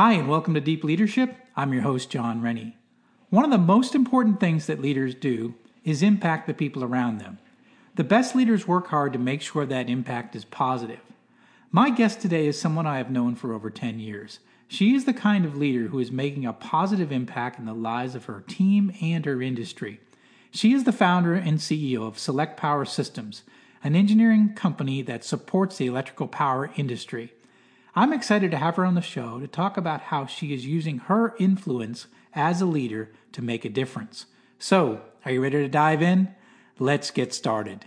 Hi, and welcome to Deep Leadership. I'm your host, Jon Rennie. One of the most important things that leaders do is impact the people around them. The best leaders work hard to make sure that impact is positive. My guest today is someone I have known for over 10 years. She is the kind of leader who is making a positive impact in the lives of her team and her industry. She is the founder and CEO of Select Power Systems, an engineering company that supports the electrical power industry. I'm excited to have her on the show to talk about how she is using her influence as a leader to make a difference. So, are you ready to dive in? Let's get started.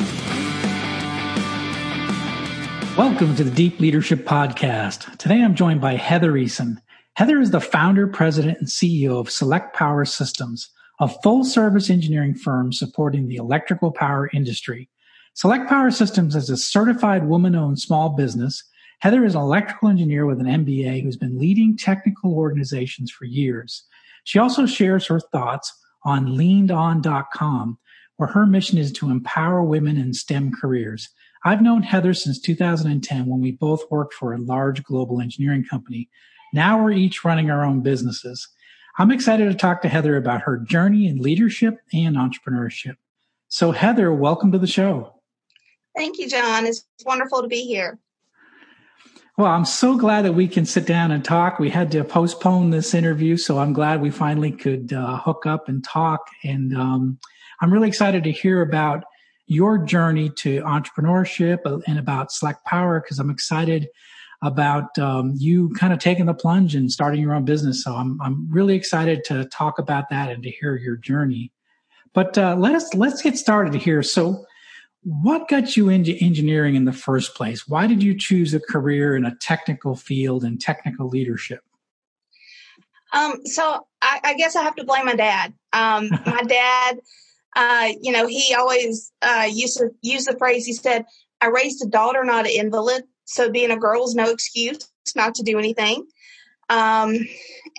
Welcome to the Deep Leadership Podcast. Today I'm joined by Heather Eason. Heather is the founder, president, and CEO of Select Power Systems, a full service engineering firm supporting the electrical power industry. Select Power Systems is a certified woman owned small business. Heather is an electrical engineer with an MBA who's been leading technical organizations for years. She also shares her thoughts on leanedon.com, where her mission is to empower women in STEM careers. I've known Heather since 2010 when we both worked for a large global engineering company. Now we're each running our own businesses. I'm excited to talk to Heather about her journey in leadership and entrepreneurship. So, Heather, welcome to the show. Thank you, Jon. It's wonderful to be here. Well, I'm so glad that we can sit down and talk. We had to postpone this interview, so I'm glad we finally could uh, hook up and talk. And um, I'm really excited to hear about your journey to entrepreneurship and about Select Power because I'm excited about um, you kind of taking the plunge and starting your own business. So I'm I'm really excited to talk about that and to hear your journey. But uh, let us let's get started here. So, what got you into engineering in the first place? Why did you choose a career in a technical field and technical leadership? Um, so I, I guess I have to blame my dad. Um, my dad uh, you know, he always uh, used to use the phrase. He said, "I raised a daughter, not an invalid." So being a girl is no excuse not to do anything. Um,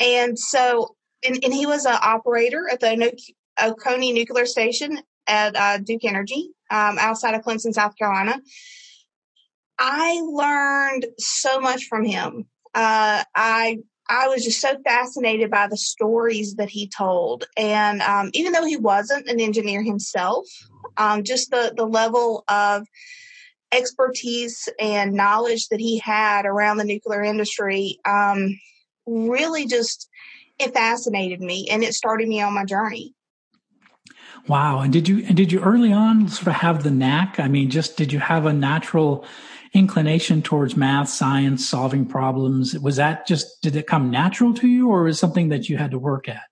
and so, and, and, he was an operator at the Oconee Nuclear Station at uh, Duke Energy um, outside of Clemson, South Carolina. I learned so much from him. Uh, I I was just so fascinated by the stories that he told. And um, even though he wasn't an engineer himself, um, just the, the level of expertise and knowledge that he had around the nuclear industry um, really just it fascinated me and it started me on my journey. Wow. And did you and did you early on sort of have the knack? I mean, just did you have a natural inclination towards math, science, solving problems? Was that just, did it come natural to you or was something that you had to work at?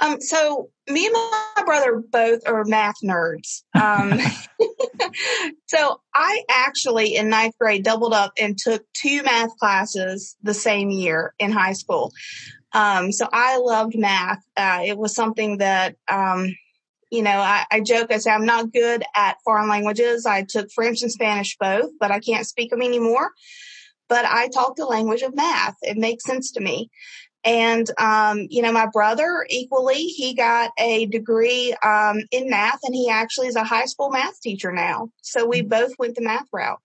Um, so me and my brother both are math nerds. Um, so I actually in ninth grade doubled up and took two math classes the same year in high school. Um, so I loved math. Uh, it was something that, um, you know, I, I, joke, I say I'm not good at foreign languages. I took French and Spanish both, but I can't speak them anymore. But I talk the language of math. It makes sense to me. And, um, you know, my brother equally, he got a degree um, in math and he actually is a high school math teacher now. So we both went the math route.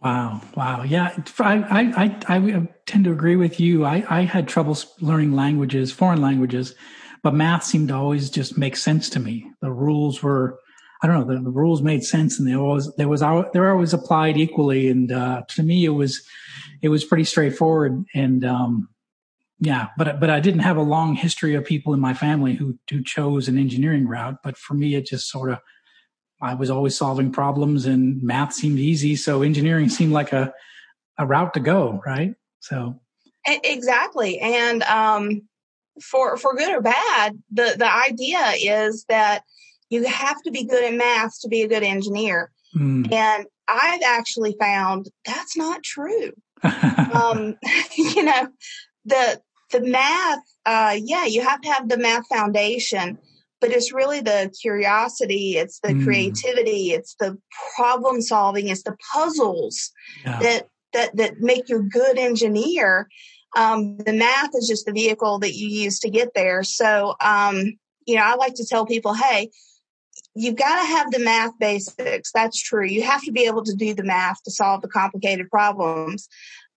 Wow. Wow. Yeah. I, I, I, I tend to agree with you. I, I had trouble learning languages, foreign languages but math seemed to always just make sense to me. The rules were, I don't know, the, the rules made sense and they always, there was, they were always applied equally. And, uh, to me, it was, it was pretty straightforward. And, um, yeah, but, but I didn't have a long history of people in my family who, who chose an engineering route. But for me, it just sort of, I was always solving problems and math seemed easy. So engineering seemed like a, a route to go. Right. So. Exactly. And, um, for for good or bad, the the idea is that you have to be good at math to be a good engineer. Mm. And I've actually found that's not true. um, you know, the the math, uh, yeah, you have to have the math foundation, but it's really the curiosity, it's the mm. creativity, it's the problem solving, it's the puzzles yeah. that that that make you a good engineer. Um, the math is just the vehicle that you use to get there. So, um, you know, I like to tell people, hey, you've got to have the math basics. That's true. You have to be able to do the math to solve the complicated problems.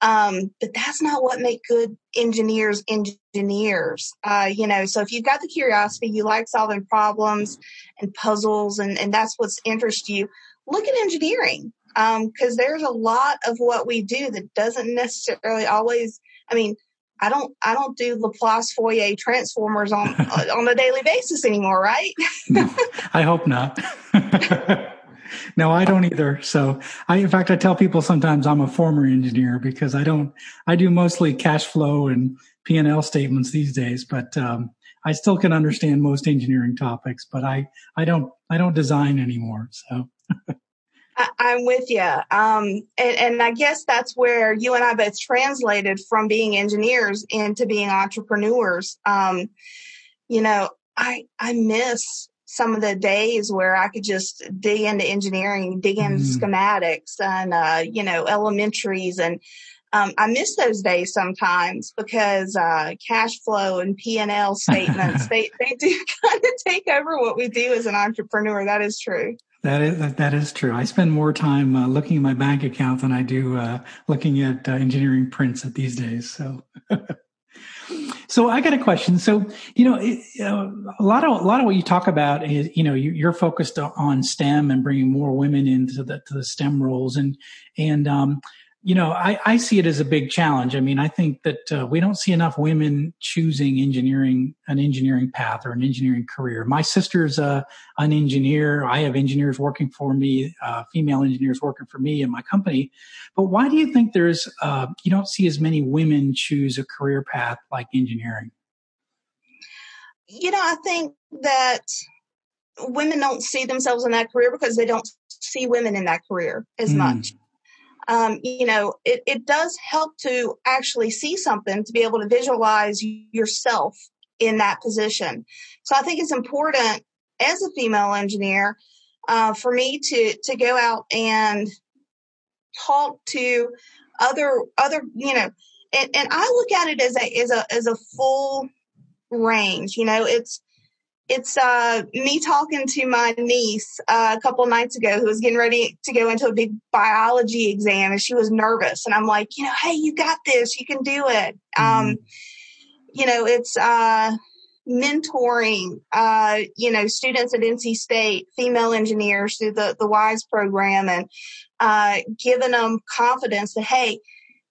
Um, but that's not what make good engineers engineers. Uh, you know, so if you've got the curiosity, you like solving problems and puzzles, and, and that's what's interests you, look at engineering. Um, cause there's a lot of what we do that doesn't necessarily always, I mean, I don't I don't do Laplace Fourier transformers on on a daily basis anymore, right? no, I hope not. no, I don't either. So I, in fact, I tell people sometimes I'm a former engineer because I don't, I do mostly cash flow and P and L statements these days, but, um, I still can understand most engineering topics, but I, I don't, I don't design anymore. So. I, am with you. Um, and, and I guess that's where you and I both translated from being engineers into being entrepreneurs. Um, you know, I, I miss some of the days where I could just dig into engineering, dig into mm. schematics and, uh, you know, elementaries. And, um, I miss those days sometimes because, uh, cash flow and P&L statements, they, they do kind of take over what we do as an entrepreneur. That is true. That is that is true. I spend more time uh, looking at my bank account than I do uh, looking at uh, engineering prints at these days. So, So I got a question. So you know, it, a lot of a lot of what you talk about is you know you, are focused on STEM and bringing more women into the the STEM roles, and and um, you know, I, I see it as a big challenge. I mean, I think that uh, we don't see enough women choosing engineering, an engineering path or an engineering career. My sister's uh, an engineer. I have engineers working for me, uh, female engineers working for me in my company. But why do you think there's, uh, you don't see as many women choose a career path like engineering? You know, I think that women don't see themselves in that career because they don't see women in that career as mm. much um, you know, it, it does help to actually see something to be able to visualize yourself in that position. So I think it's important as a female engineer uh, for me to to go out and talk to other other you know, and, and I look at it as a as a as a full range. You know, it's it's uh, me talking to my niece uh, a couple nights ago who was getting ready to go into a big biology exam and she was nervous. And I'm like, you know, hey, you got this. You can do it. Mm-hmm. Um, you know, it's uh, mentoring, uh, you know, students at NC State, female engineers through the, the WISE program and uh, giving them confidence that, hey,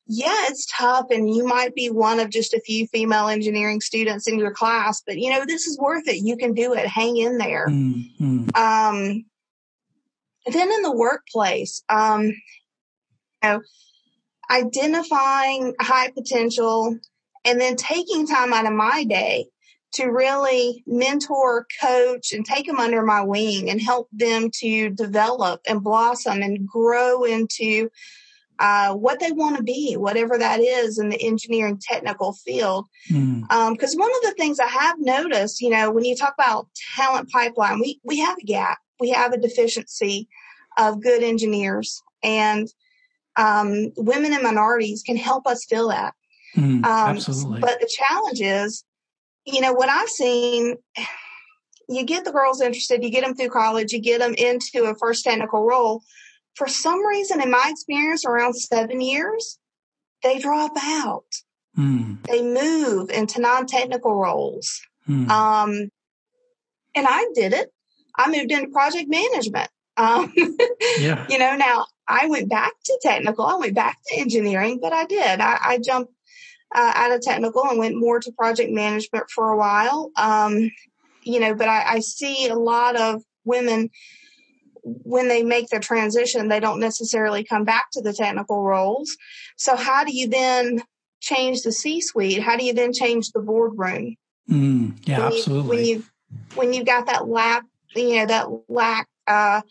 yeah, it's tough and you might be one of just a few female engineering students in your class, but you know, this is worth it. You can do it. Hang in there. Mm-hmm. Um, then in the workplace, um, you know, identifying high potential and then taking time out of my day to really mentor, coach, and take them under my wing and help them to develop and blossom and grow into uh, what they want to be, whatever that is in the engineering technical field. Because mm. um, one of the things I have noticed, you know, when you talk about talent pipeline, we, we have a gap, we have a deficiency of good engineers, and um, women and minorities can help us fill that. Mm, um, absolutely. But the challenge is, you know, what I've seen, you get the girls interested, you get them through college, you get them into a first technical role for some reason, in my experience, around seven years, they drop out. Mm. They move into non-technical roles. Mm. Um, and I did it. I moved into project management. Um, yeah. You know, now I went back to technical. I went back to engineering, but I did. I, I jumped uh, out of technical and went more to project management for a while. Um, you know, but I, I see a lot of women when they make the transition, they don't necessarily come back to the technical roles. So how do you then change the C-suite? How do you then change the boardroom? Mm, yeah, when absolutely. You, when you when you've got that lack, you know, that lack uh,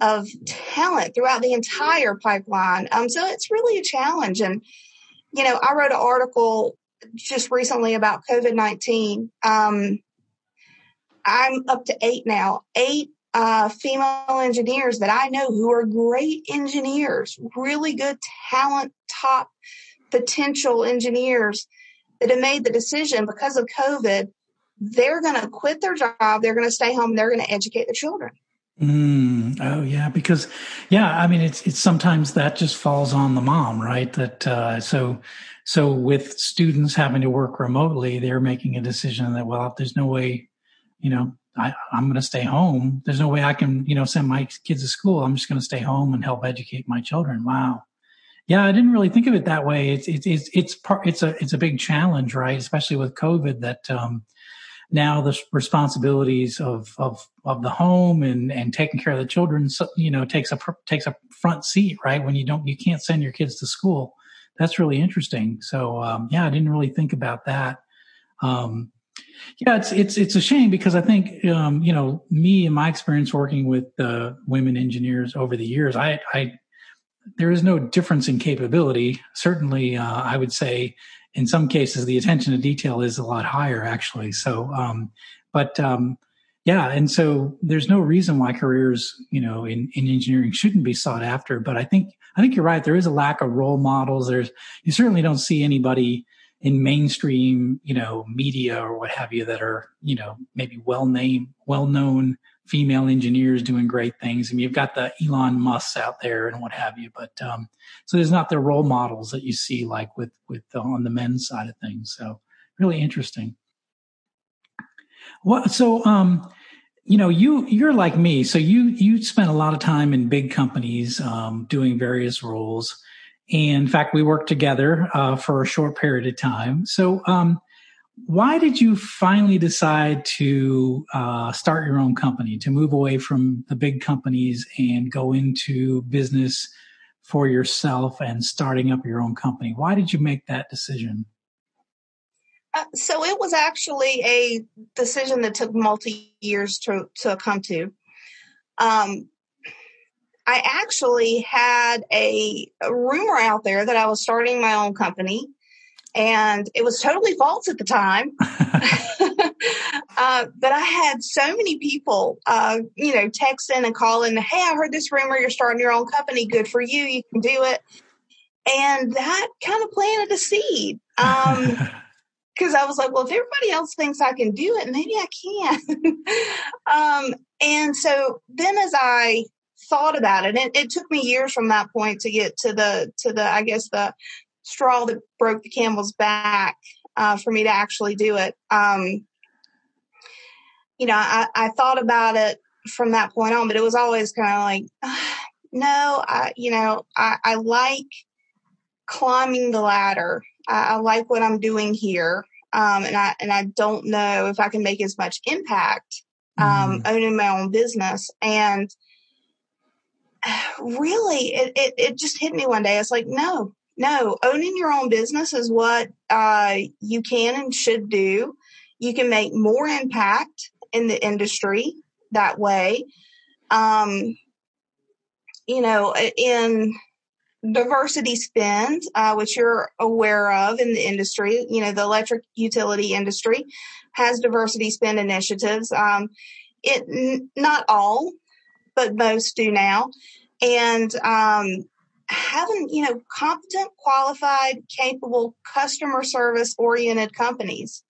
of talent throughout the entire pipeline. Um, so it's really a challenge. And, you know, I wrote an article just recently about COVID 19. Um, I'm up to eight now, eight uh, female engineers that I know who are great engineers, really good talent, top potential engineers that have made the decision because of COVID, they're going to quit their job, they're going to stay home, they're going to educate their children. Mm, oh yeah, because yeah, I mean it's it's sometimes that just falls on the mom, right? That uh, so so with students having to work remotely, they're making a decision that well, if there's no way, you know, I, I'm going to stay home. There's no way I can, you know, send my kids to school. I'm just going to stay home and help educate my children. Wow. Yeah, I didn't really think of it that way. It's it's it's it's part. It's a it's a big challenge, right? Especially with COVID, that um, now the responsibilities of of of the home and and taking care of the children, you know, takes a takes a front seat, right? When you don't, you can't send your kids to school. That's really interesting. So um, yeah, I didn't really think about that. Um, yeah, it's it's it's a shame because I think um, you know me and my experience working with uh, women engineers over the years, I, I there is no difference in capability. Certainly, uh, I would say in some cases the attention to detail is a lot higher actually. So, um, but um, yeah, and so there's no reason why careers you know in, in engineering shouldn't be sought after. But I think I think you're right. There is a lack of role models. There's you certainly don't see anybody in mainstream, you know, media or what have you that are, you know, maybe well named, well known female engineers doing great things. I mean, you've got the Elon Musk out there and what have you, but, um, so there's not the role models that you see like with, with uh, on the men's side of things. So really interesting. What, so, um, you know, you, you're like me. So you, you spent a lot of time in big companies, um, doing various roles. And in fact, we worked together uh, for a short period of time. So, um, why did you finally decide to uh, start your own company, to move away from the big companies and go into business for yourself and starting up your own company? Why did you make that decision? Uh, so it was actually a decision that took multi years to to come to. Um, I actually had a, a rumor out there that I was starting my own company and it was totally false at the time. uh, but I had so many people, uh, you know, texting and calling, "Hey, I heard this rumor you're starting your own company. Good for you. You can do it." And that kind of planted a seed. Um, because I was like, well, if everybody else thinks I can do it, maybe I can. um, and so then as I thought about it. it. It took me years from that point to get to the to the I guess the straw that broke the camel's back uh, for me to actually do it. Um, you know, I, I thought about it from that point on, but it was always kind of like, no, I, you know, I, I like climbing the ladder. I, I, like what I'm doing here. Um, and I, and I don't know if I can make as much impact, um, mm. owning my own business. And, really, it, it, it just hit me one day. It's like, no, no, owning your own business is what uh, you can and should do. You can make more impact in the industry that way. Um, you know, in diversity spend, uh, which you're aware of in the industry, you know, the electric utility industry has diversity spend initiatives. Um, it not all, but most do now. And um, having, you know, competent, qualified, capable, customer service oriented companies.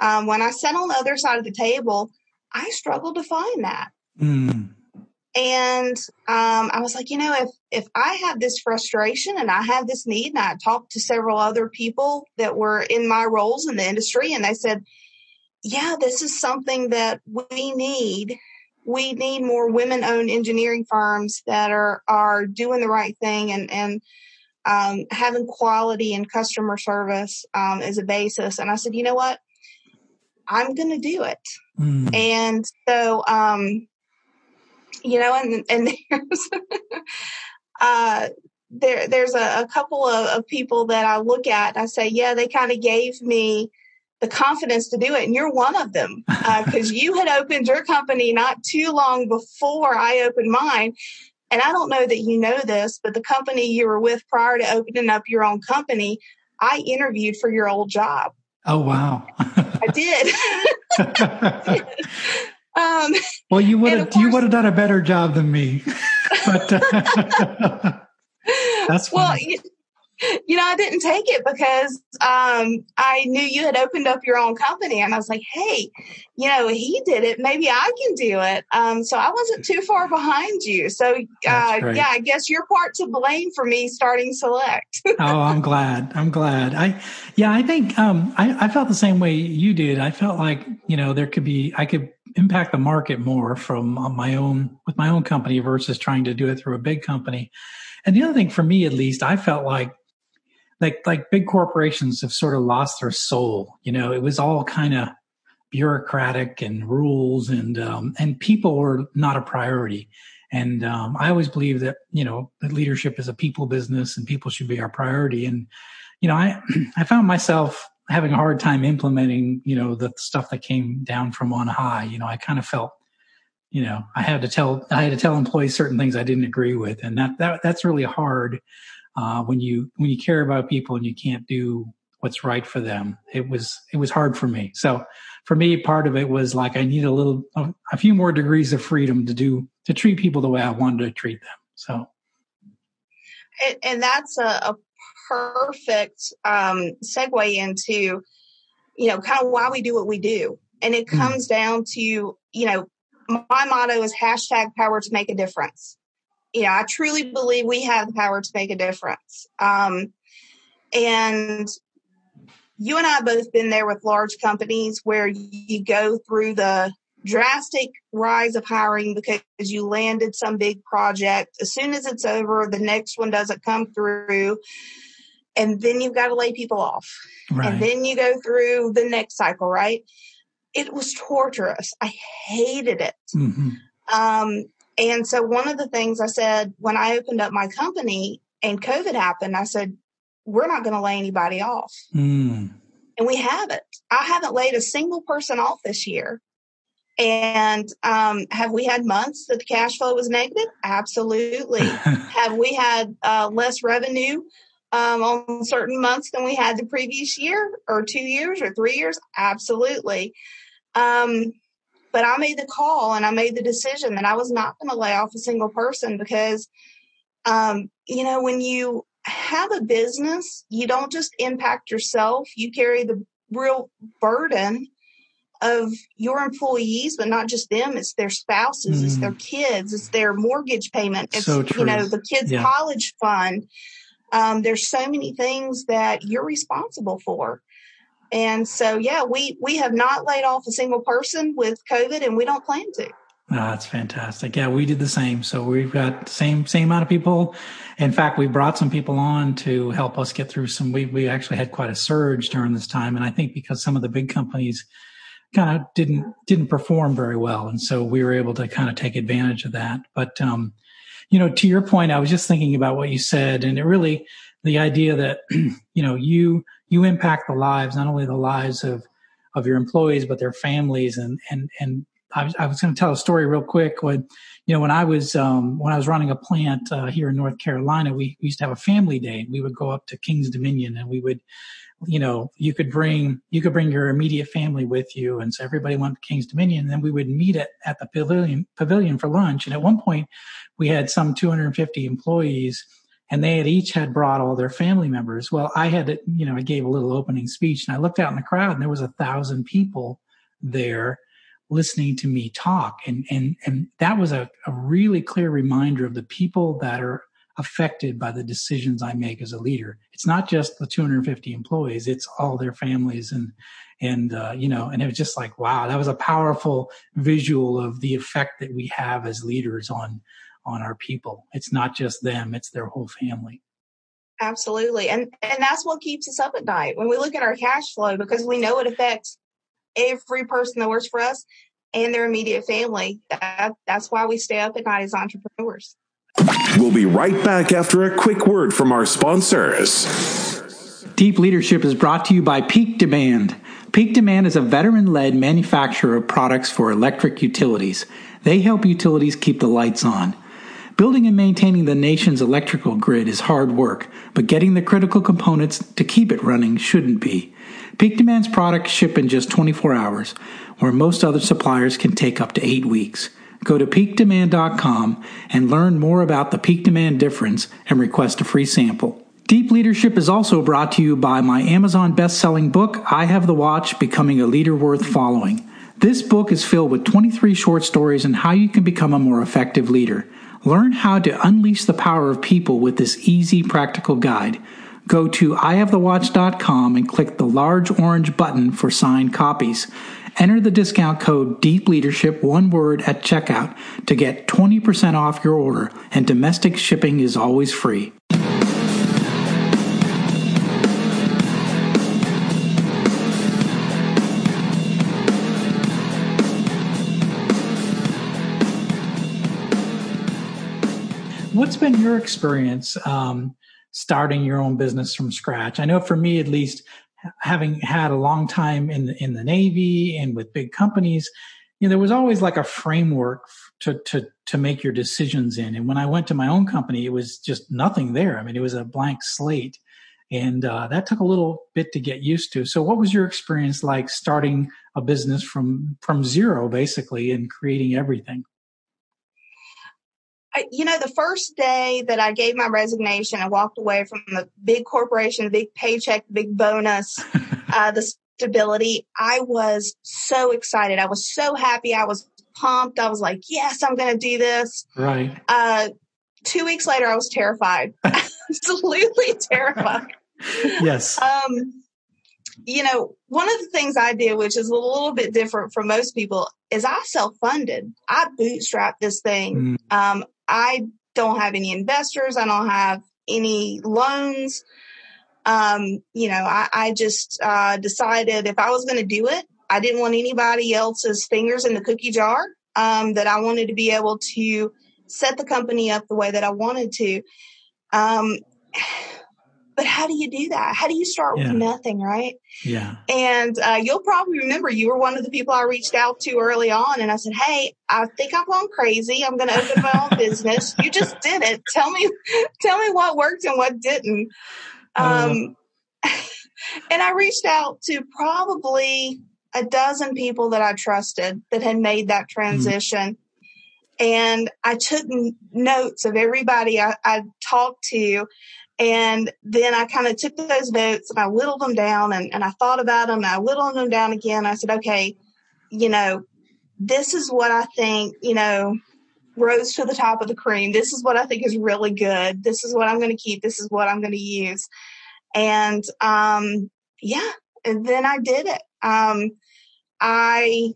Um, when I sat on the other side of the table, I struggled to find that. Mm. And um, I was like, you know, if if I have this frustration and I have this need, and I talked to several other people that were in my roles in the industry, and they said, yeah, this is something that we need we need more women owned engineering firms that are are doing the right thing and and um, having quality and customer service um, as a basis. And i said you know what? I'm going to do it. Mm. and so um, you know and and there's uh, there there's a, a couple of, of, people that i look at and i say yeah they kind of gave me the confidence to do it. And you're one of them because uh, you had opened your company not too long before I opened mine. And I don't know that you know this, but the company you were with prior to opening up your own company, I interviewed for your old job. Oh, wow. I did. um, well, you would have, you would have done a better job than me, but uh, that's funny. well, you know, I didn't take it because um, I knew you had opened up your own company, and I was like, "Hey, you know, he did it. Maybe I can do it." Um, so I wasn't too far behind you. So, uh, yeah, I guess you're part to blame for me starting Select. oh, I'm glad. I'm glad. I, yeah, I think um, I, I felt the same way you did. I felt like you know there could be I could impact the market more from uh, my own with my own company versus trying to do it through a big company. And the other thing for me, at least, I felt like like like big corporations have sort of lost their soul. You know, it was all kind of bureaucratic and rules and um, and people were not a priority. And um, I always believe that you know that leadership is a people business and people should be our priority. And you know, I I found myself having a hard time implementing you know the stuff that came down from on high. You know, I kind of felt you know I had to tell I had to tell employees certain things I didn't agree with, and that that that's really hard uh, when you when you care about people and you can't do what's right for them. It was it was hard for me. So for me, part of it was like I need a little a, few more degrees of freedom to do to treat people the way I wanted to treat them. So, and, and that's a, a perfect um, segue into you know kind of why we do what we do, and it hmm. comes mm. down to you know my motto is hashtag power to make a difference you know, I truly believe we have the power to make a difference. Um, and you and I both been there with large companies where you go through the drastic rise of hiring because you landed some big project. As soon as it's over, the next one doesn't come through. And then you've got to lay people off. Right. And then you go through the next cycle, right? It was torturous. I hated it. Mm-hmm. Um, and so one of the things I said when I opened up my company and COVID happened, I said, we're not going to lay anybody off. Mm. And we haven't. I haven't laid a single person off this year. And um, have we had months that the cash flow was negative? Absolutely. have we had uh, less revenue um, on certain months than we had the previous year or two years or three years? Absolutely. Um, but I made the call and I made the decision that I was not going to lay off a single person because, um, you know, when you have a business, you don't just impact yourself, you carry the real burden of your employees, but not just them. It's their spouses, mm. it's their mm. kids, it's their mortgage payment, it's, so you know, the kids' yeah. college fund. Um, there's so many things that you're responsible for. And so, yeah, we, we have not laid off a single person with COVID and we don't plan to. Oh, that's fantastic. Yeah, we did the same. So we've got same same amount of people. In fact, we brought some people on to help us get through some. We we actually had quite a surge during this time, and I think because some of the big companies kind of didn't didn't perform very well, and so we were able to kind of take advantage of that. But um, you know, to your point, I was just thinking about what you said, and it really the idea that you know you you impact the lives not only the lives of of your employees but their families. And and and I was, I was going to tell a story real quick. When you know when I was um, when I was running a plant uh, here in North Carolina we, we used to have a family day. We would go up to King's Dominion and we would you know you could bring you could bring your immediate family with you. And so everybody went to King's Dominion and then we would meet at, at the pavilion pavilion for lunch. And at one point we had some 250 employees and they had each had brought all their family members. Well, I had, you know, I gave a little opening speech and I looked out in the crowd and there was a thousand people there listening to me talk. And, and, and that was a, a really clear reminder of the people that are affected by the decisions I make as a leader. It's not just the 250 employees, it's all their families and, and, uh, you know, and it was just like, wow, that was a powerful visual of the effect that we have as leaders on, on our people. It's not just them, it's their whole family. Absolutely. And and that's what keeps us up at night when we look at our cash flow because we know it affects every person that works for us and their immediate family. That, that's why we stay up at night as entrepreneurs. We'll be right back after a quick word from our sponsors. Deep Leadership is brought to you by Peak Demand. Peak Demand is a veteran led manufacturer of products for electric utilities. They help utilities keep the lights on. Building and maintaining the nation's electrical grid is hard work, but getting the critical components to keep it running shouldn't be. Peak Demand's products ship in just 24 hours, where most other suppliers can take up to eight weeks. Go to peakdemand.com and learn more about the peak demand difference and request a free sample. Deep Leadership is also brought to you by my Amazon best-selling book, I Have the Watch: Becoming a Leader Worth Following. This book is filled with 23 short stories on how you can become a more effective leader. Learn how to unleash the power of people with this easy, practical guide. Go to ihavethewatch.com and click the large orange button for signed copies. Enter the discount code Deep Leadership, one word, at checkout to get 20% off your order, and domestic shipping is always free. What's been your experience um, starting your own business from scratch? I know for me, at least, having had a long time in the, in the Navy and with big companies, you know, there was always like a framework to to to make your decisions in. And when I went to my own company, it was just nothing there. I mean, it was a blank slate, and uh, that took a little bit to get used to. So, what was your experience like starting a business from from zero, basically, and creating everything? You know, the first day that I gave my resignation and walked away from the big corporation, the big paycheck, the big bonus, uh, the stability, I was so excited. I was so happy. I was pumped. I was like, yes, I'm going to do this. Right. Uh, two weeks later, I was terrified, absolutely terrified. yes. Um, you know, one of the things I did, which is a little bit different from most people, is I self funded. I bootstrapped this thing. Mm. Um, I don't have any investors. I don't have any loans. Um, you know, I, I just uh, decided if I was going to do it, I didn't want anybody else's fingers in the cookie jar. Um, that I wanted to be able to set the company up the way that I wanted to. Um, but how do you do that? How do you start yeah. with nothing, right? Yeah. And uh, you'll probably remember you were one of the people I reached out to early on, and I said, "Hey, I think I'm going crazy. I'm going to open my own business. You just did it. Tell me, tell me what worked and what didn't." Uh. Um, uh, and I reached out to probably a dozen people that I trusted that had made that mm-hmm. transition. Mm-hmm. And I took notes of everybody I, I talked to and then I kind of took those notes and I whittled them down and, and I thought about them and I whittled them down again. I said, okay, you know, this is what I think, you know, rose to the top of the cream. This is what I think is really good. This is what I'm going to keep. This is what I'm going to use. And, um, yeah, and then I did it. Um, I,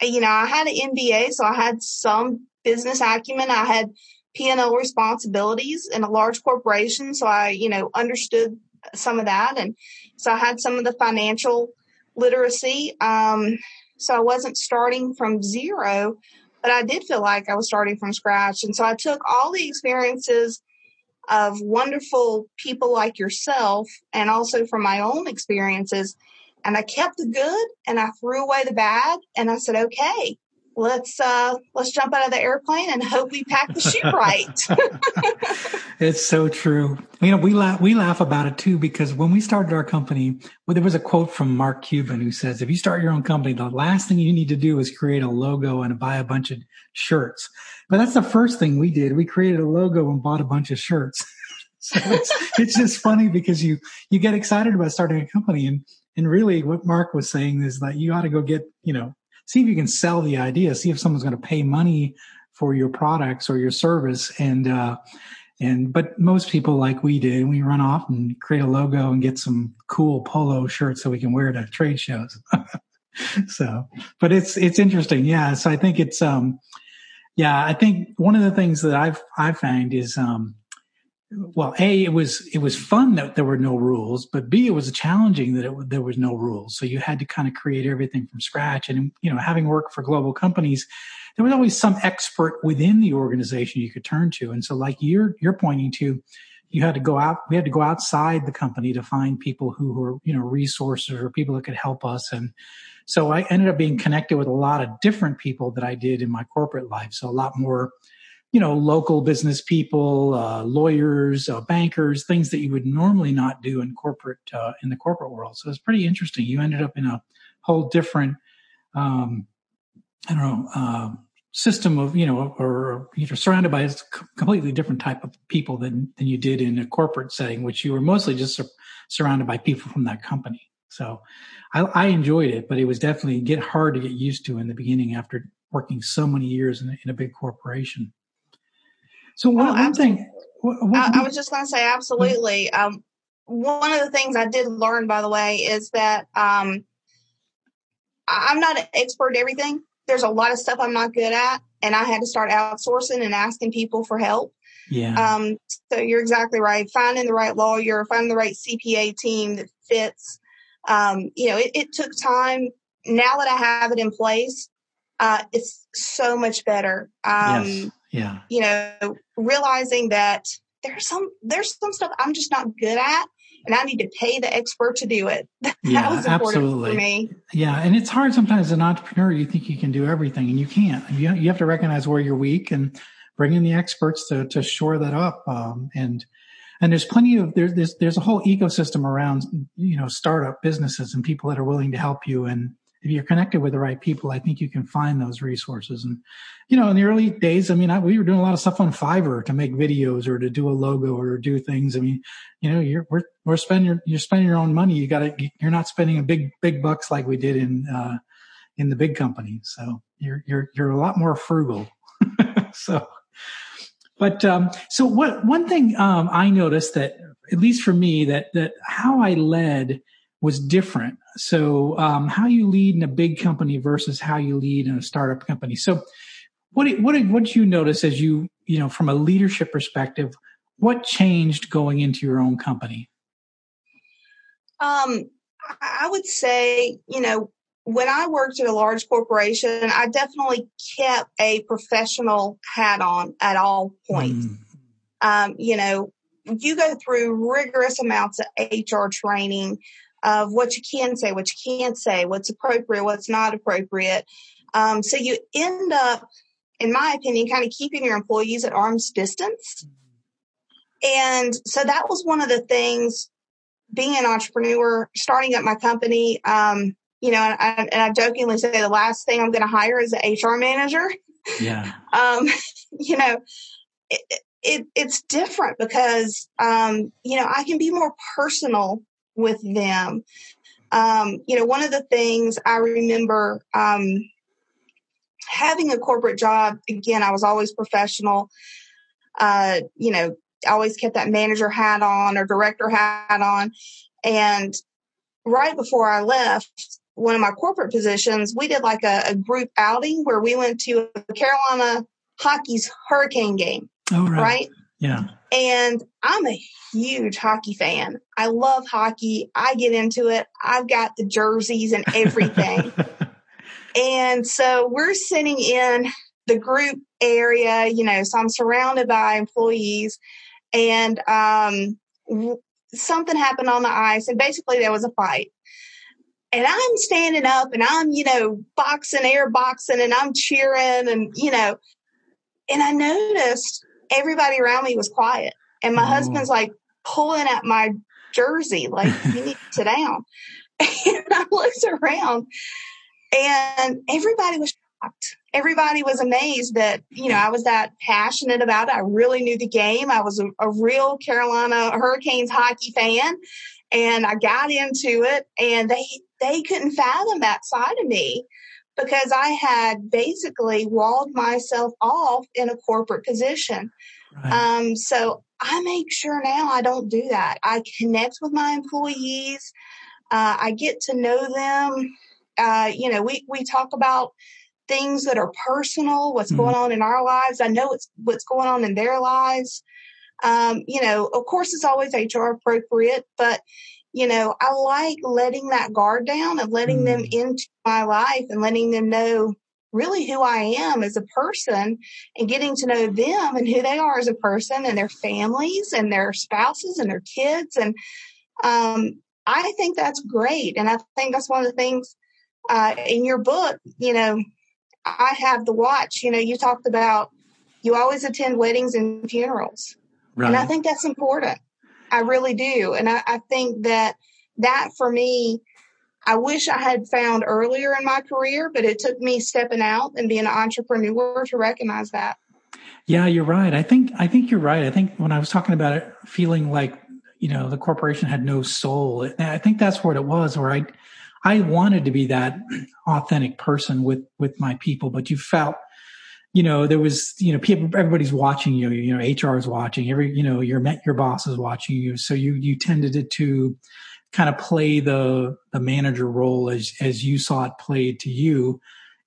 you know, I had an MBA, so I had some business acumen. I had P&L responsibilities in a large corporation. So I, you know, understood some of that. And so I had some of the financial literacy. Um, so I wasn't starting from zero, but I did feel like I was starting from scratch. And so I took all the experiences of wonderful people like yourself and also from my own experiences. And I kept the good and I threw away the bad. And I said, okay, let's uh let's jump out of the airplane and hope we pack the chute right. It's so true. You know we laugh we laugh about it too because when we started our company well, there was a quote from mark cuban who says if you start your own company the last thing you need to do is create a logo and buy a bunch of shirts. But that's the first thing we did. We created a logo and bought a bunch of shirts. So it's, it's just funny because you you get excited about starting a company and and really what mark was saying is that you ought to go get you know see if you can sell the idea, see if someone's going to pay money for your products or your service. And, uh, and, but most people like we did, we run off and create a logo and get some cool polo shirts so we can wear to trade shows. so, but it's, it's interesting. Yeah. So I think it's, um, yeah, I think one of the things that I've, I find is, um, well, a it was it was fun that there were no rules, but b it was challenging that it, there was no rules. So you had to kind of create everything from scratch. And you know, having worked for global companies, there was always some expert within the organization you could turn to. And so, like you're you're pointing to, you had to go out, we had to go outside the company to find people who were, you know, resources or people that could help us. And so I ended up being connected with a lot of different people that I did in my corporate life. So a lot more, you know, local business people, uh, lawyers, uh, bankers, things that you would normally not do in corporate, uh, in the corporate world. So it's pretty interesting. You ended up in a whole different, um, I don't know, uh, system of you know or you're surrounded by a completely different type of people than than you did in a corporate setting which you were mostly just sur- surrounded by people from that company so I, I, enjoyed it but it was definitely get hard to get used to in the beginning after working so many years in, in a big corporation so one, oh, one thing I, I, was just going to say absolutely um, one of the things i did learn by the way is that um, i'm not an expert at everything there's a lot of stuff I'm not good at, and I had to start outsourcing and asking people for help. Yeah. Um, so you're exactly right. Finding the right lawyer, finding the right CPA team that fits. Um, you know, it, it, took time. Now that I have it in place, uh, it's so much better. Um, yes. Yeah. You know, realizing that there's some there's some stuff I'm just not good at, and I need to pay the expert to do it. yeah, absolutely. Yeah, and it's hard sometimes as an entrepreneur. You think you can do everything, and you can't. You you have to recognize where you're weak and bring in the experts to to shore that up. Um, and and there's plenty of there's there's there's a whole ecosystem around you know startup businesses and people that are willing to help you and if you're connected with the right people, I think you can find those resources. And, you know, in the early days, I mean, I, we were doing a lot of stuff on Fiverr to make videos or to do a logo or do things. I mean, you know, you're, we're, we're spending your, you're spending your own money. You got to, you're not spending a big, big bucks like we did in, uh, in the big companies. So you're, you're, you're a lot more frugal. so, but, um, so what, one thing, um, I noticed that, at least for me, that, that how I led was different. So, um, how you lead in a big company versus how you lead in a startup company. So, what what what did you notice as you you know from a leadership perspective? What changed going into your own company? Um, I would say you know when I worked at a large corporation, I definitely kept a professional hat on at all points. Mm. Um, you know, you go through rigorous amounts of HR training of what you can say, what you can't say, what's appropriate, what's not appropriate. Um, so you end up, in my opinion, kind of keeping your employees at arm's distance. And so that was one of the things being an entrepreneur, starting up my company. Um, you know, and I, and I jokingly say the last thing I'm going to hire is an HR manager. Yeah. um, you know, it, it, it's different because, um, you know, I can be more personal with them. Um, you know, one of the things I remember um, having a corporate job, again, I was always professional. Uh, you know, always kept that manager hat on or director hat on. And right before I left one of my corporate positions, we did like a, a group outing where we went to a Carolina hockey's hurricane game. Oh, right. right? Yeah. And I'm a huge hockey fan. I love hockey. I get into it. I've got the jerseys and everything. and so we're sitting in the group area, you know, so I'm surrounded by employees and um, something happened on the ice and basically there was a fight. And I'm standing up and I'm, you know, boxing, air boxing and I'm cheering and, you know, and I noticed everybody around me was quiet. And my oh. husband's like pulling at my jersey, like, you need to sit down. And I looked around and everybody was shocked. Everybody was amazed that, you know, I was that passionate about it. I really knew the game. I was a, a real Carolina Hurricanes hockey fan and I got into it and they, they couldn't fathom that side of me because I had basically walled myself off in a corporate position. Right. Um, so I make sure now I don't do that. I connect with my employees. Uh, I get to know them. Uh, you know, we, we talk about things that are personal, what's mm going on in our lives. I know it's what's going on in their lives. Um, you know, of course, it's always HR appropriate, but you know, I like letting that guard down and letting mm them into my life and letting them know really who I am as a person and getting to know them and who they are as a person and their families and their spouses and their kids. And um, I think that's great. And I think that's one of the things uh, in your book, you know, I have the watch. You know, you talked about you always attend weddings and funerals. Right. And I think that's important. I really do. And I, I think that that for me, I wish I had found earlier in my career, but it took me stepping out and being an entrepreneur to recognize that. Yeah, you're right. I think I think you're right. I think when I was talking about it, feeling like you know the corporation had no soul, I think that's what it was. Where I I wanted to be that authentic person with with my people, but you felt you know, there was, you know, people, everybody's watching you, you know, HR is watching every, you know, your, met your boss is watching you. So you, you tended to kind of play the, the manager role as, as you saw it played to you.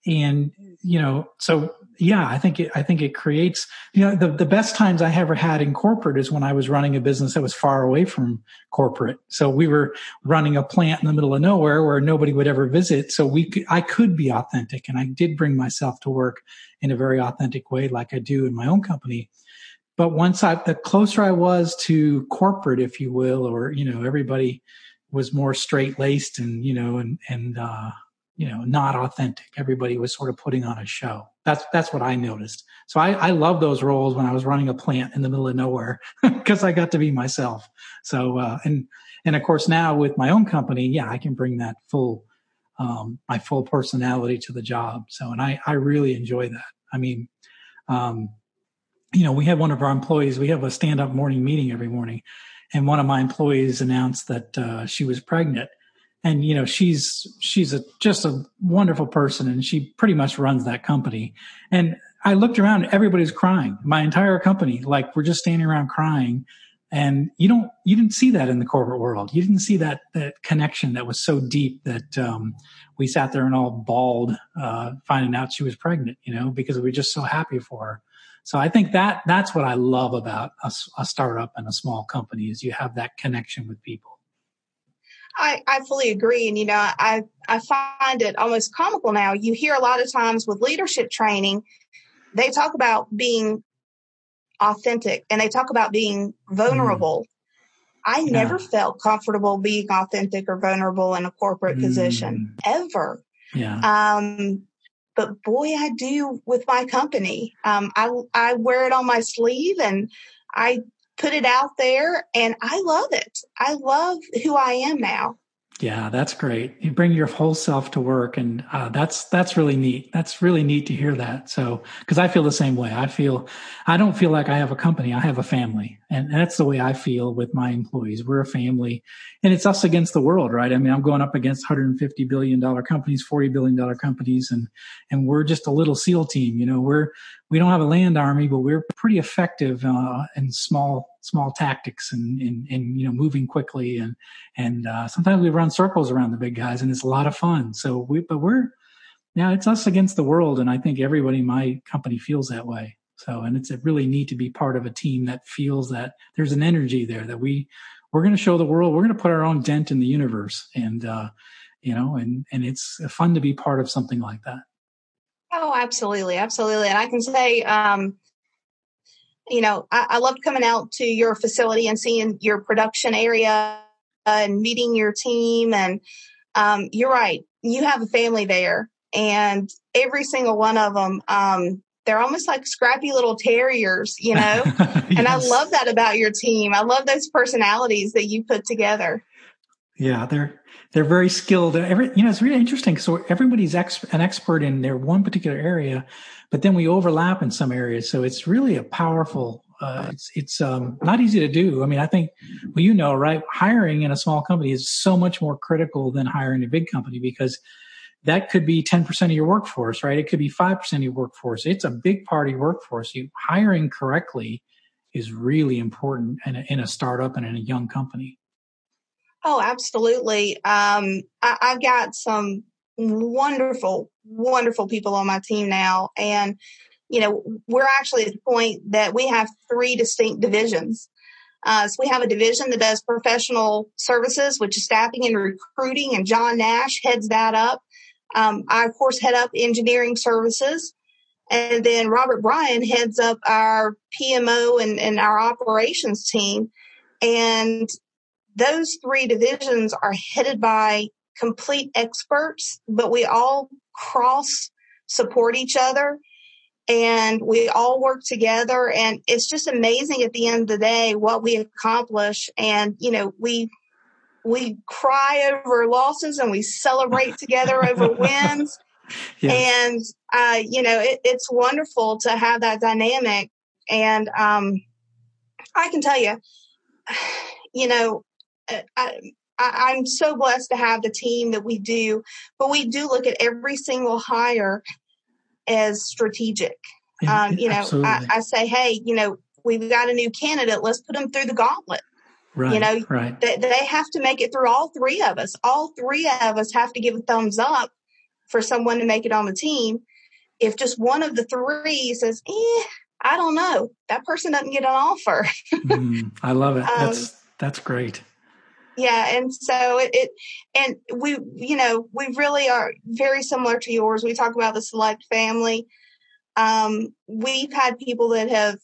And, you know, so yeah, I think it, I think it creates, you know, the, the best times I ever had in corporate is when I was running a business that was far away from corporate. So we were running a plant in the middle of nowhere where nobody would ever visit. So we could, I could be authentic and I did bring myself to work in a very authentic way, like I do in my own company. But once I, the closer I was to corporate, if you will, or, you know, everybody was more straight laced and, you know, and, and, uh, you know, not authentic. Everybody was sort of putting on a show. That's that's what I noticed. So I, I love those roles when I was running a plant in the middle of nowhere because I got to be myself. So uh, and and of course now with my own company, yeah, I can bring that full um, my full personality to the job. So and I I really enjoy that. I mean, um, you know, we have one of our employees. We have a stand up morning meeting every morning, and one of my employees announced that uh, she was pregnant and you know she's she's a just a wonderful person and she pretty much runs that company and i looked around everybody's crying my entire company like we're just standing around crying and you don't you didn't see that in the corporate world you didn't see that that connection that was so deep that um, we sat there and all bawled uh, finding out she was pregnant you know because we were just so happy for her so i think that that's what i love about a, a startup and a small company is you have that connection with people I, I fully agree. And, you know, I, I find it almost comical now. You hear a lot of times with leadership training, they talk about being authentic and they talk about being vulnerable. Mm. I yeah. never felt comfortable being authentic or vulnerable in a corporate mm. position ever. Yeah. Um, but boy, I do with my company. Um, I, I wear it on my sleeve and I put it out there and I love it. I love who I am now. Yeah, that's great. You bring your whole self to work, and uh, that's that's really neat. That's really neat to hear that. So, because I feel the same way. I feel I don't feel like I have a company. I have a family, and that's the way I feel with my employees. We're a family, and it's us against the world, right? I mean, I'm going up against 150 billion dollar companies, 40 billion dollar companies, and and we're just a little SEAL team. You know, we're we don't have a land army, but we're pretty effective uh, in small small tactics and, and, you know, moving quickly. And, and, uh, sometimes we run circles around the big guys and it's a lot of fun. So we, but we're, yeah, it's us against the world. And I think everybody in my company feels that way. So, and it's really neat to be part of a team that feels that there's an energy there that we, we're going to show the world, we're going to put our own dent in the universe. And, uh, you know, and, and it's fun to be part of something like that. Oh, absolutely. Absolutely. And I can say, um, you know, I, I loved coming out to your facility and seeing your production area and meeting your team. And um, you're right, you have a family there, and every single one of them, um, they're almost like scrappy little terriers, you know. yes. And I love that about your team. I love those personalities that you put together. Yeah, they're they're very skilled. Every, you know, it's really interesting. So everybody's ex, an expert in their one particular area, but then we overlap in some areas. So it's really a powerful. Uh, it's it's um, not easy to do. I mean, I think well, you know, right? Hiring in a small company is so much more critical than hiring a big company because that could be 10% of your workforce, right? It could be 5% of your workforce. It's a big part of your workforce. You hiring correctly is really important in a, in a startup and in a young company. Oh, absolutely. Um, I, I've got some wonderful, wonderful people on my team now. And, you know, we're actually at the point that we have three distinct divisions. Uh, so we have a division that does professional services, which is staffing and recruiting, and John Nash heads that up. Um, I, of course, head up engineering services. And then Robert Bryan heads up our PMO and, and our operations team. And those three divisions are headed by complete experts, but we all cross support each other and we all work together. And it's just amazing at the end of the day what we accomplish. And you know we we cry over losses and we celebrate together over wins. Yes. and uh, you know it, it's wonderful to have that dynamic. And um, i can tell you you know I, I, I'm so blessed to have the team that we do, but we do look at every single hire as strategic. Um, you know, I, I, say, hey, you know, we've got a new candidate. Let's put them through the gauntlet. Right, you know, right. They, they have to make it through all three of us. All three of us have to give a thumbs up for someone to make it on the team. If just one of the three says, eh, I don't know, that person doesn't get an offer. mm, I love it. Um, that's that's great. Yeah, and so it, it, and we, you know, we really are very similar to yours. We talk about the select family. Um, we've had people that have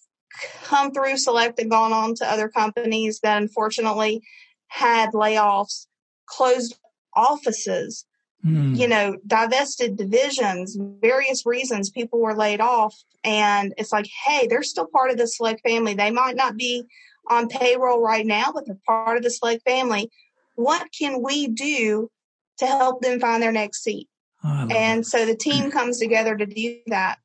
come through select and gone on to other companies that unfortunately had layoffs, closed offices, mm. you know, divested divisions, various reasons people were laid off. And it's like, hey, they're still part of the select family. They might not be on payroll right now, but they're part of the select family. What can we do to help them find their next seat? Oh, and that. so the team comes together to do that.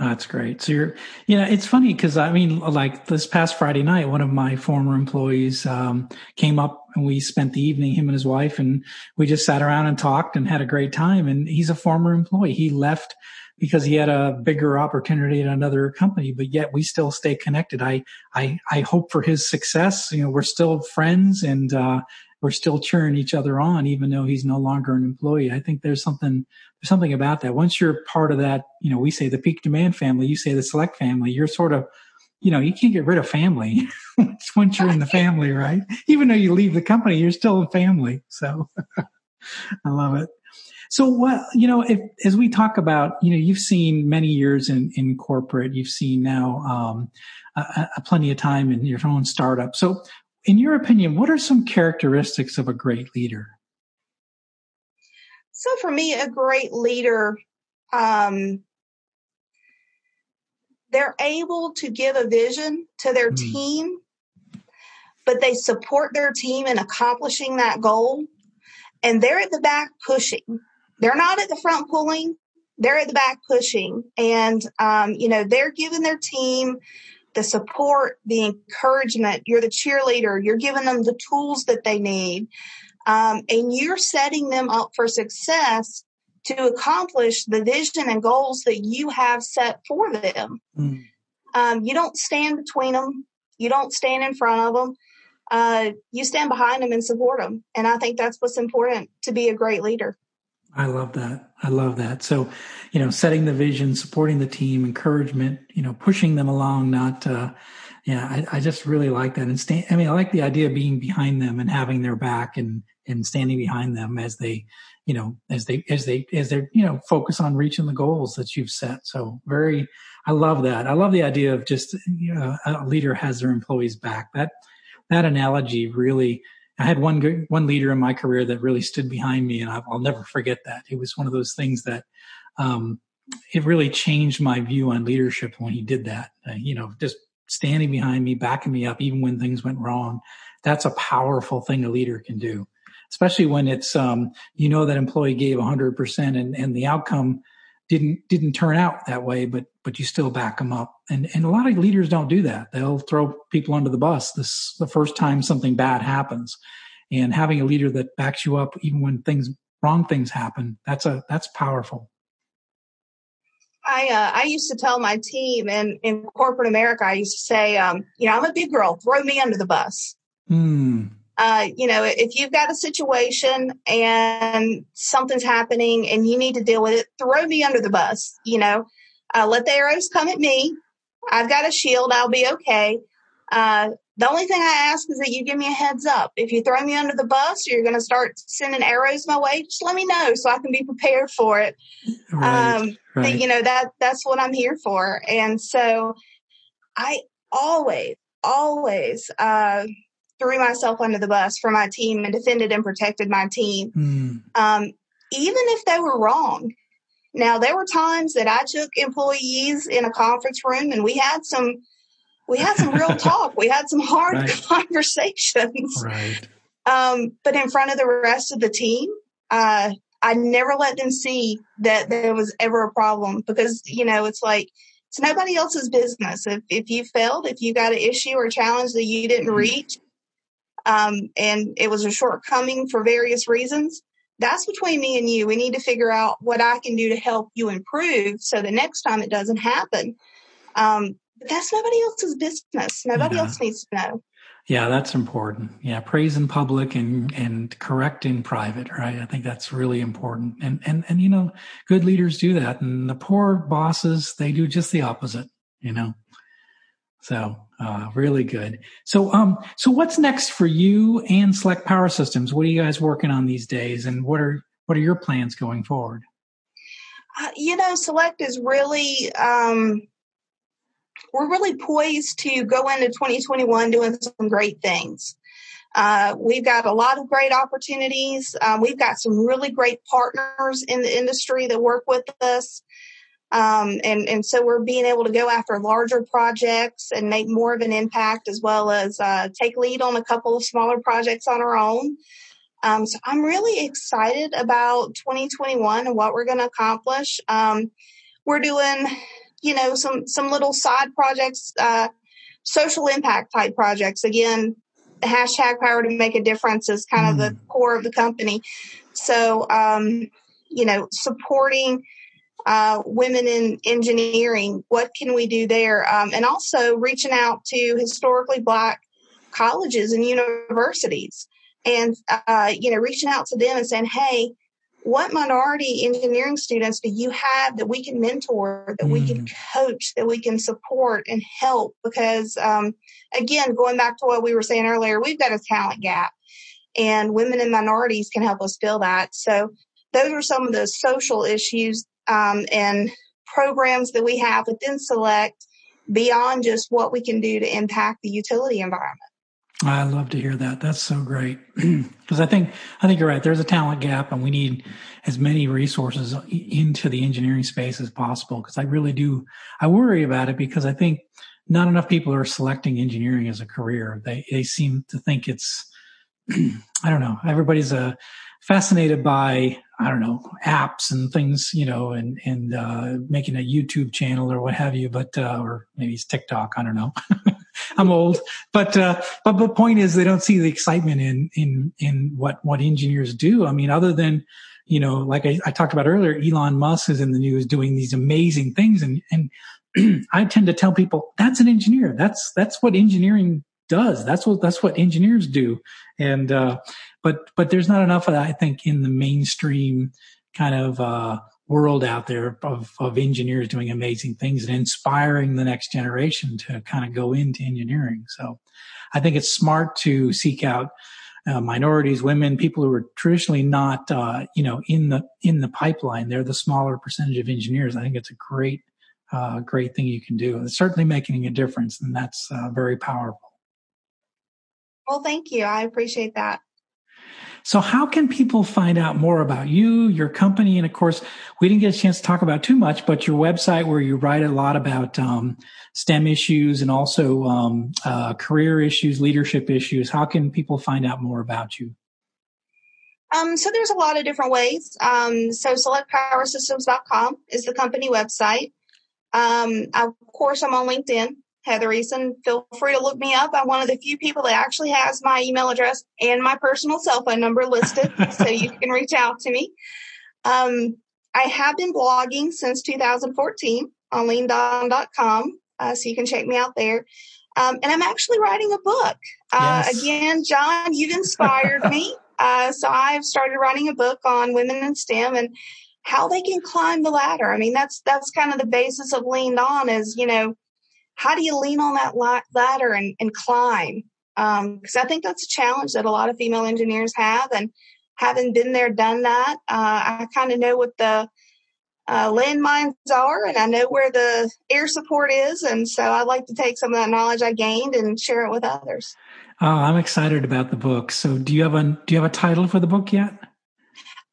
That's great. So you're, you know, it's funny because I mean, like this past Friday night, one of my former employees um, came up and we spent the evening, him and his wife, and we just sat around and talked and had a great time. And he's a former employee. He left because he had a bigger opportunity at another company, but yet we still stay connected. I, I, I hope for his success. You know, we're still friends and, uh, we're still cheering each other on, even though he's no longer an employee. I think there's something, there's something about that. Once you're part of that, you know, we say the peak demand family, you say the select family, you're sort of, you know, you can't get rid of family once you're in the family, right? Even though you leave the company, you're still a family. So I love it. So what, you know, if, as we talk about, you know, you've seen many years in, in corporate, you've seen now, um, a, a plenty of time in your own startup. So in your opinion, what are some characteristics of a great leader? So for me, a great leader, um, they're able to give a vision to their mm. team, but they support their team in accomplishing that goal. And they're at the back pushing they're not at the front pulling, they're at the back pushing. And, um, you know, they're giving their team the support, the encouragement. You're the cheerleader. You're giving them the tools that they need. Um, and you're setting them up for success to accomplish the vision and goals that you have set for them. Mm. Um, you don't stand between them. You don't stand in front of them. Uh, you stand behind them and support them. And I think that's what's important to be a great leader. I love that. I love that. So, you know, setting the vision, supporting the team, encouragement, you know, pushing them along, not, uh, yeah, I, I just really like that. And stand, I mean, I like the idea of being behind them and having their back and, and standing behind them as they, you know, as they, as they, as they, you know, focus on reaching the goals that you've set. So very, I love that. I love the idea of just, you know, a leader has their employees back. That, that analogy really, I had one one leader in my career that really stood behind me, and I'll, never forget that. It was one of those things that um, it really changed my view on leadership when he did that. Uh, you know, just standing behind me, backing me up, even when things went wrong. That's a powerful thing a leader can do, especially when it's um, you know that employee gave 100 percent and and the outcome didn't didn't turn out that way, but but you still back them up. And and a lot of leaders don't do that. They'll throw people under the bus this the first time something bad happens. And having a leader that backs you up even when things wrong things happen, that's a that's powerful. I uh, I used to tell my team in in corporate America, I used to say, um, you know, I'm a big girl, throw me under the bus. Mm uh, you know, if you've got a situation and something's happening and you need to deal with it, throw me under the bus. You know, uh, let the arrows come at me. I've got a shield. I'll be okay. Uh, the only thing I ask is that you give me a heads up. If you throw me under the bus or you're going to start sending arrows my way, just let me know so I can be prepared for it. Right, um, right. you know, that, that's what I'm here for. And so I always, always, uh, threw myself under the bus for my team and defended and protected my team. Mm. Um, even if they were wrong. Now, there were times that I took employees in a conference room and we had some we had some real talk. We had some hard right. conversations. Right. Um, but in front of the rest of the team, uh, I never let them see that there was ever a problem because, you know, it's like, it's nobody else's business. If, if you failed, if you got an issue or challenge that you didn't mm-hmm. reach, um, and it was a shortcoming for various reasons, that's between me and you. We need to figure out what I can do to help you improve so the next time it doesn't happen. Um, but that's nobody else's business. Nobody yeah. else needs to know. Yeah, that's important. Yeah, praise in public and and correct in private, right? I think that's really important. And and and you know, good leaders do that, and the poor bosses they do just the opposite. You know, so uh, really good. So um, so what's next for you and Select Power Systems? What are you guys working on these days, and what are what are your plans going forward? Uh, you know, Select is really um, we're really poised to go into 2021 doing some great things. Uh, we've got a lot of great opportunities. Um, we've got some really great partners in the industry that work with us. Um, and, and so we're being able to go after larger projects and make more of an impact as well as uh, take lead on a couple of smaller projects on our own. Um, so I'm really excited about 2021 and what we're going to accomplish. Um, we're doing you know, some, some little side projects, uh, social impact type projects. Again, the hashtag power to make a difference is kind mm. of the mm. core of the company. So, um, you know, supporting, uh, women in engineering, what can we do there? Um, and also reaching out to historically black colleges and universities and, uh, you know, reaching out to them and saying, Hey, what minority engineering students do you have that we can mentor, that mm. we can mm. coach, that we can support and help? Because, um, again, going back to what we were saying earlier, we've got a talent gap and women and minorities can help us fill that. So those are some of the social issues, um, and programs that we have within Select beyond just what we can do to impact the utility environment. I love to hear that. That's so great because I think I think you're right. There's a talent gap, and we need as many resources into the engineering space as possible. Because I really do, I worry about it because I think not enough people are selecting engineering as a career. They they seem to think it's I don't know. Everybody's uh, fascinated by I don't know apps and things, you know, and and uh, making a YouTube channel or what have you. But uh, or maybe it's TikTok. I don't know. I'm old, but uh, but the point is they don't see the excitement in in in what what engineers do. I mean, other than you know, like I, I talked about earlier, Elon Musk is in the news doing these amazing things, and and I tend to tell people that's an engineer. That's that's what engineering does. That's what that's what engineers do. And uh, but but there's not enough of that, I think, in the mainstream kind of uh, world out there of, of engineers doing amazing things and inspiring the next generation to kind of go into engineering. So I think it's smart to seek out uh, minorities, women, people who are traditionally not, uh, you know, in the in the pipeline. They're the smaller percentage of engineers. I think it's a great, uh, great thing you can do. It's certainly making a difference, and that's uh, very powerful. Well, thank you. I appreciate that. So how can people find out more about you, your company? And of course, we didn't get a chance to talk about too much, but your website where you write a lot about um, STEM issues and also um, uh, career issues, leadership issues. How can people find out more about you? Um, so there's a lot of different ways. Um, so selectpowersystems.com is the company website. Um, of course, I'm on LinkedIn. Heather Eason. Feel free to look me up. I'm one of the few people that actually has my email address and my personal cell phone number listed, so you can reach out to me. Um, I have been blogging since 2014 on LeanedOn.com, uh, so you can check me out there. Um, and I'm actually writing a book. Uh, yes. Again, Jon, you've inspired me. Uh, so I've started writing a book on women in STEM and how they can climb the ladder. I mean, that's that's kind of the basis of Leaned On is you know how do you lean on that ladder and, and climb? because um, I think that's a challenge that a lot of female engineers have. And having been there, done that, uh, I kind of know what the uh, landmines are, and I know where the air support is. And so I'd like to take some of that knowledge I gained and share it with others. Oh, I'm excited about the book. So, do you have a do you have a title for the book yet?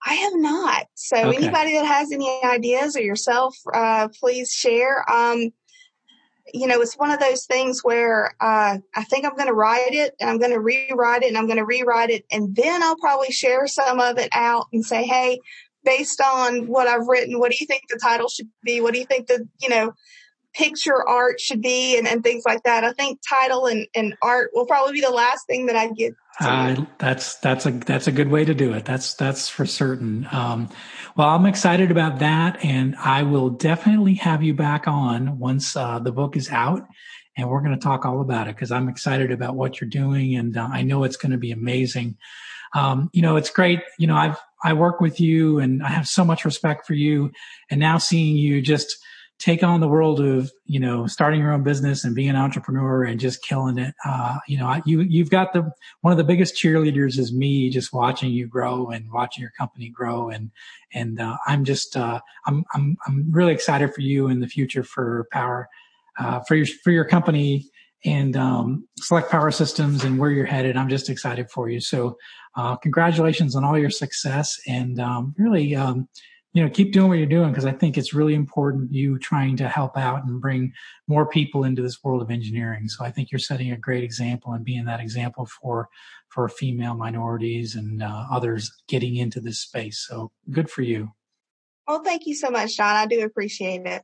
I have not. So, okay. anybody that has any ideas or yourself, uh, please share. Um, you know, it's one of those things where uh, I think I'm going to write it and I'm going to rewrite it and I'm going to rewrite it. And then I'll probably share some of it out and say, hey, based on what I've written, what do you think the title should be? What do you think the, you know, picture art should be and, and things like that. I think title and, and art will probably be the last thing that I get. Uh, that's that's a that's a good way to do it. That's that's for certain. Um, well, I'm excited about that, and I will definitely have you back on once uh, the book is out, and we're going to talk all about it because I'm excited about what you're doing, and uh, I know it's going to be amazing. Um, you know, it's great. You know, I've I work with you, and I have so much respect for you, and now seeing you just take on the world of you know starting your own business and being an entrepreneur and just killing it. Uh, you know you you've got the one of the biggest cheerleaders is me just watching you grow and watching your company grow. And and uh, i'm just uh, i'm i'm i'm really excited for you in the future for power uh, for your for your company and um, select power systems and where you're headed. I'm just excited for you. So uh, congratulations on all your success and um, really um, you know, keep doing what you're doing because I think it's really important you trying to help out and bring more people into this world of engineering. So I think you're setting a great example and being that example for for female minorities and uh, others getting into this space. So good for you. Well, thank you so much, Jon. I do appreciate it.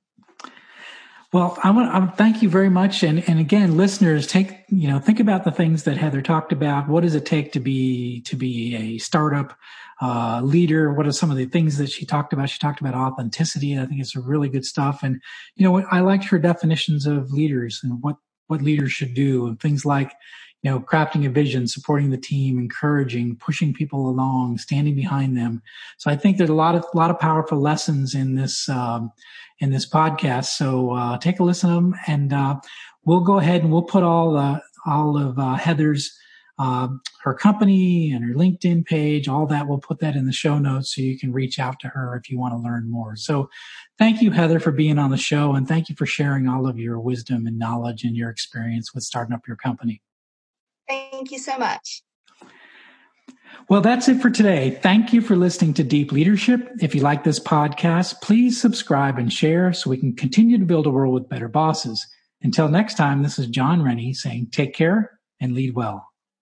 Well, I want to thank you very much. And, and again, listeners, take, you know, think about the things that Heather talked about. What does it take to be, to be a startup uh, leader? What are some of the things that she talked about? She talked about authenticity. I think it's really good stuff. And, you know, I liked her definitions of leaders and what, what leaders should do and things like, you know, crafting a vision, supporting the team, encouraging, pushing people along, standing behind them. So I think there's a lot of, lot of powerful lessons in this, um, in this podcast. So, uh, take a listen to them and, uh, we'll go ahead and we'll put all, uh, all of, uh, Heather's, uh, her company and her LinkedIn page, all that. We'll put that in the show notes so you can reach out to her if you want to learn more. So thank you, Heather, for being on the show and thank you for sharing all of your wisdom and knowledge and your experience with starting up your company. Thank you so much. Well, that's it for today. Thank you for listening to Deep Leadership. If you like this podcast, please subscribe and share so we can continue to build a world with better bosses. Until next time, this is Jon Rennie saying take care and lead well.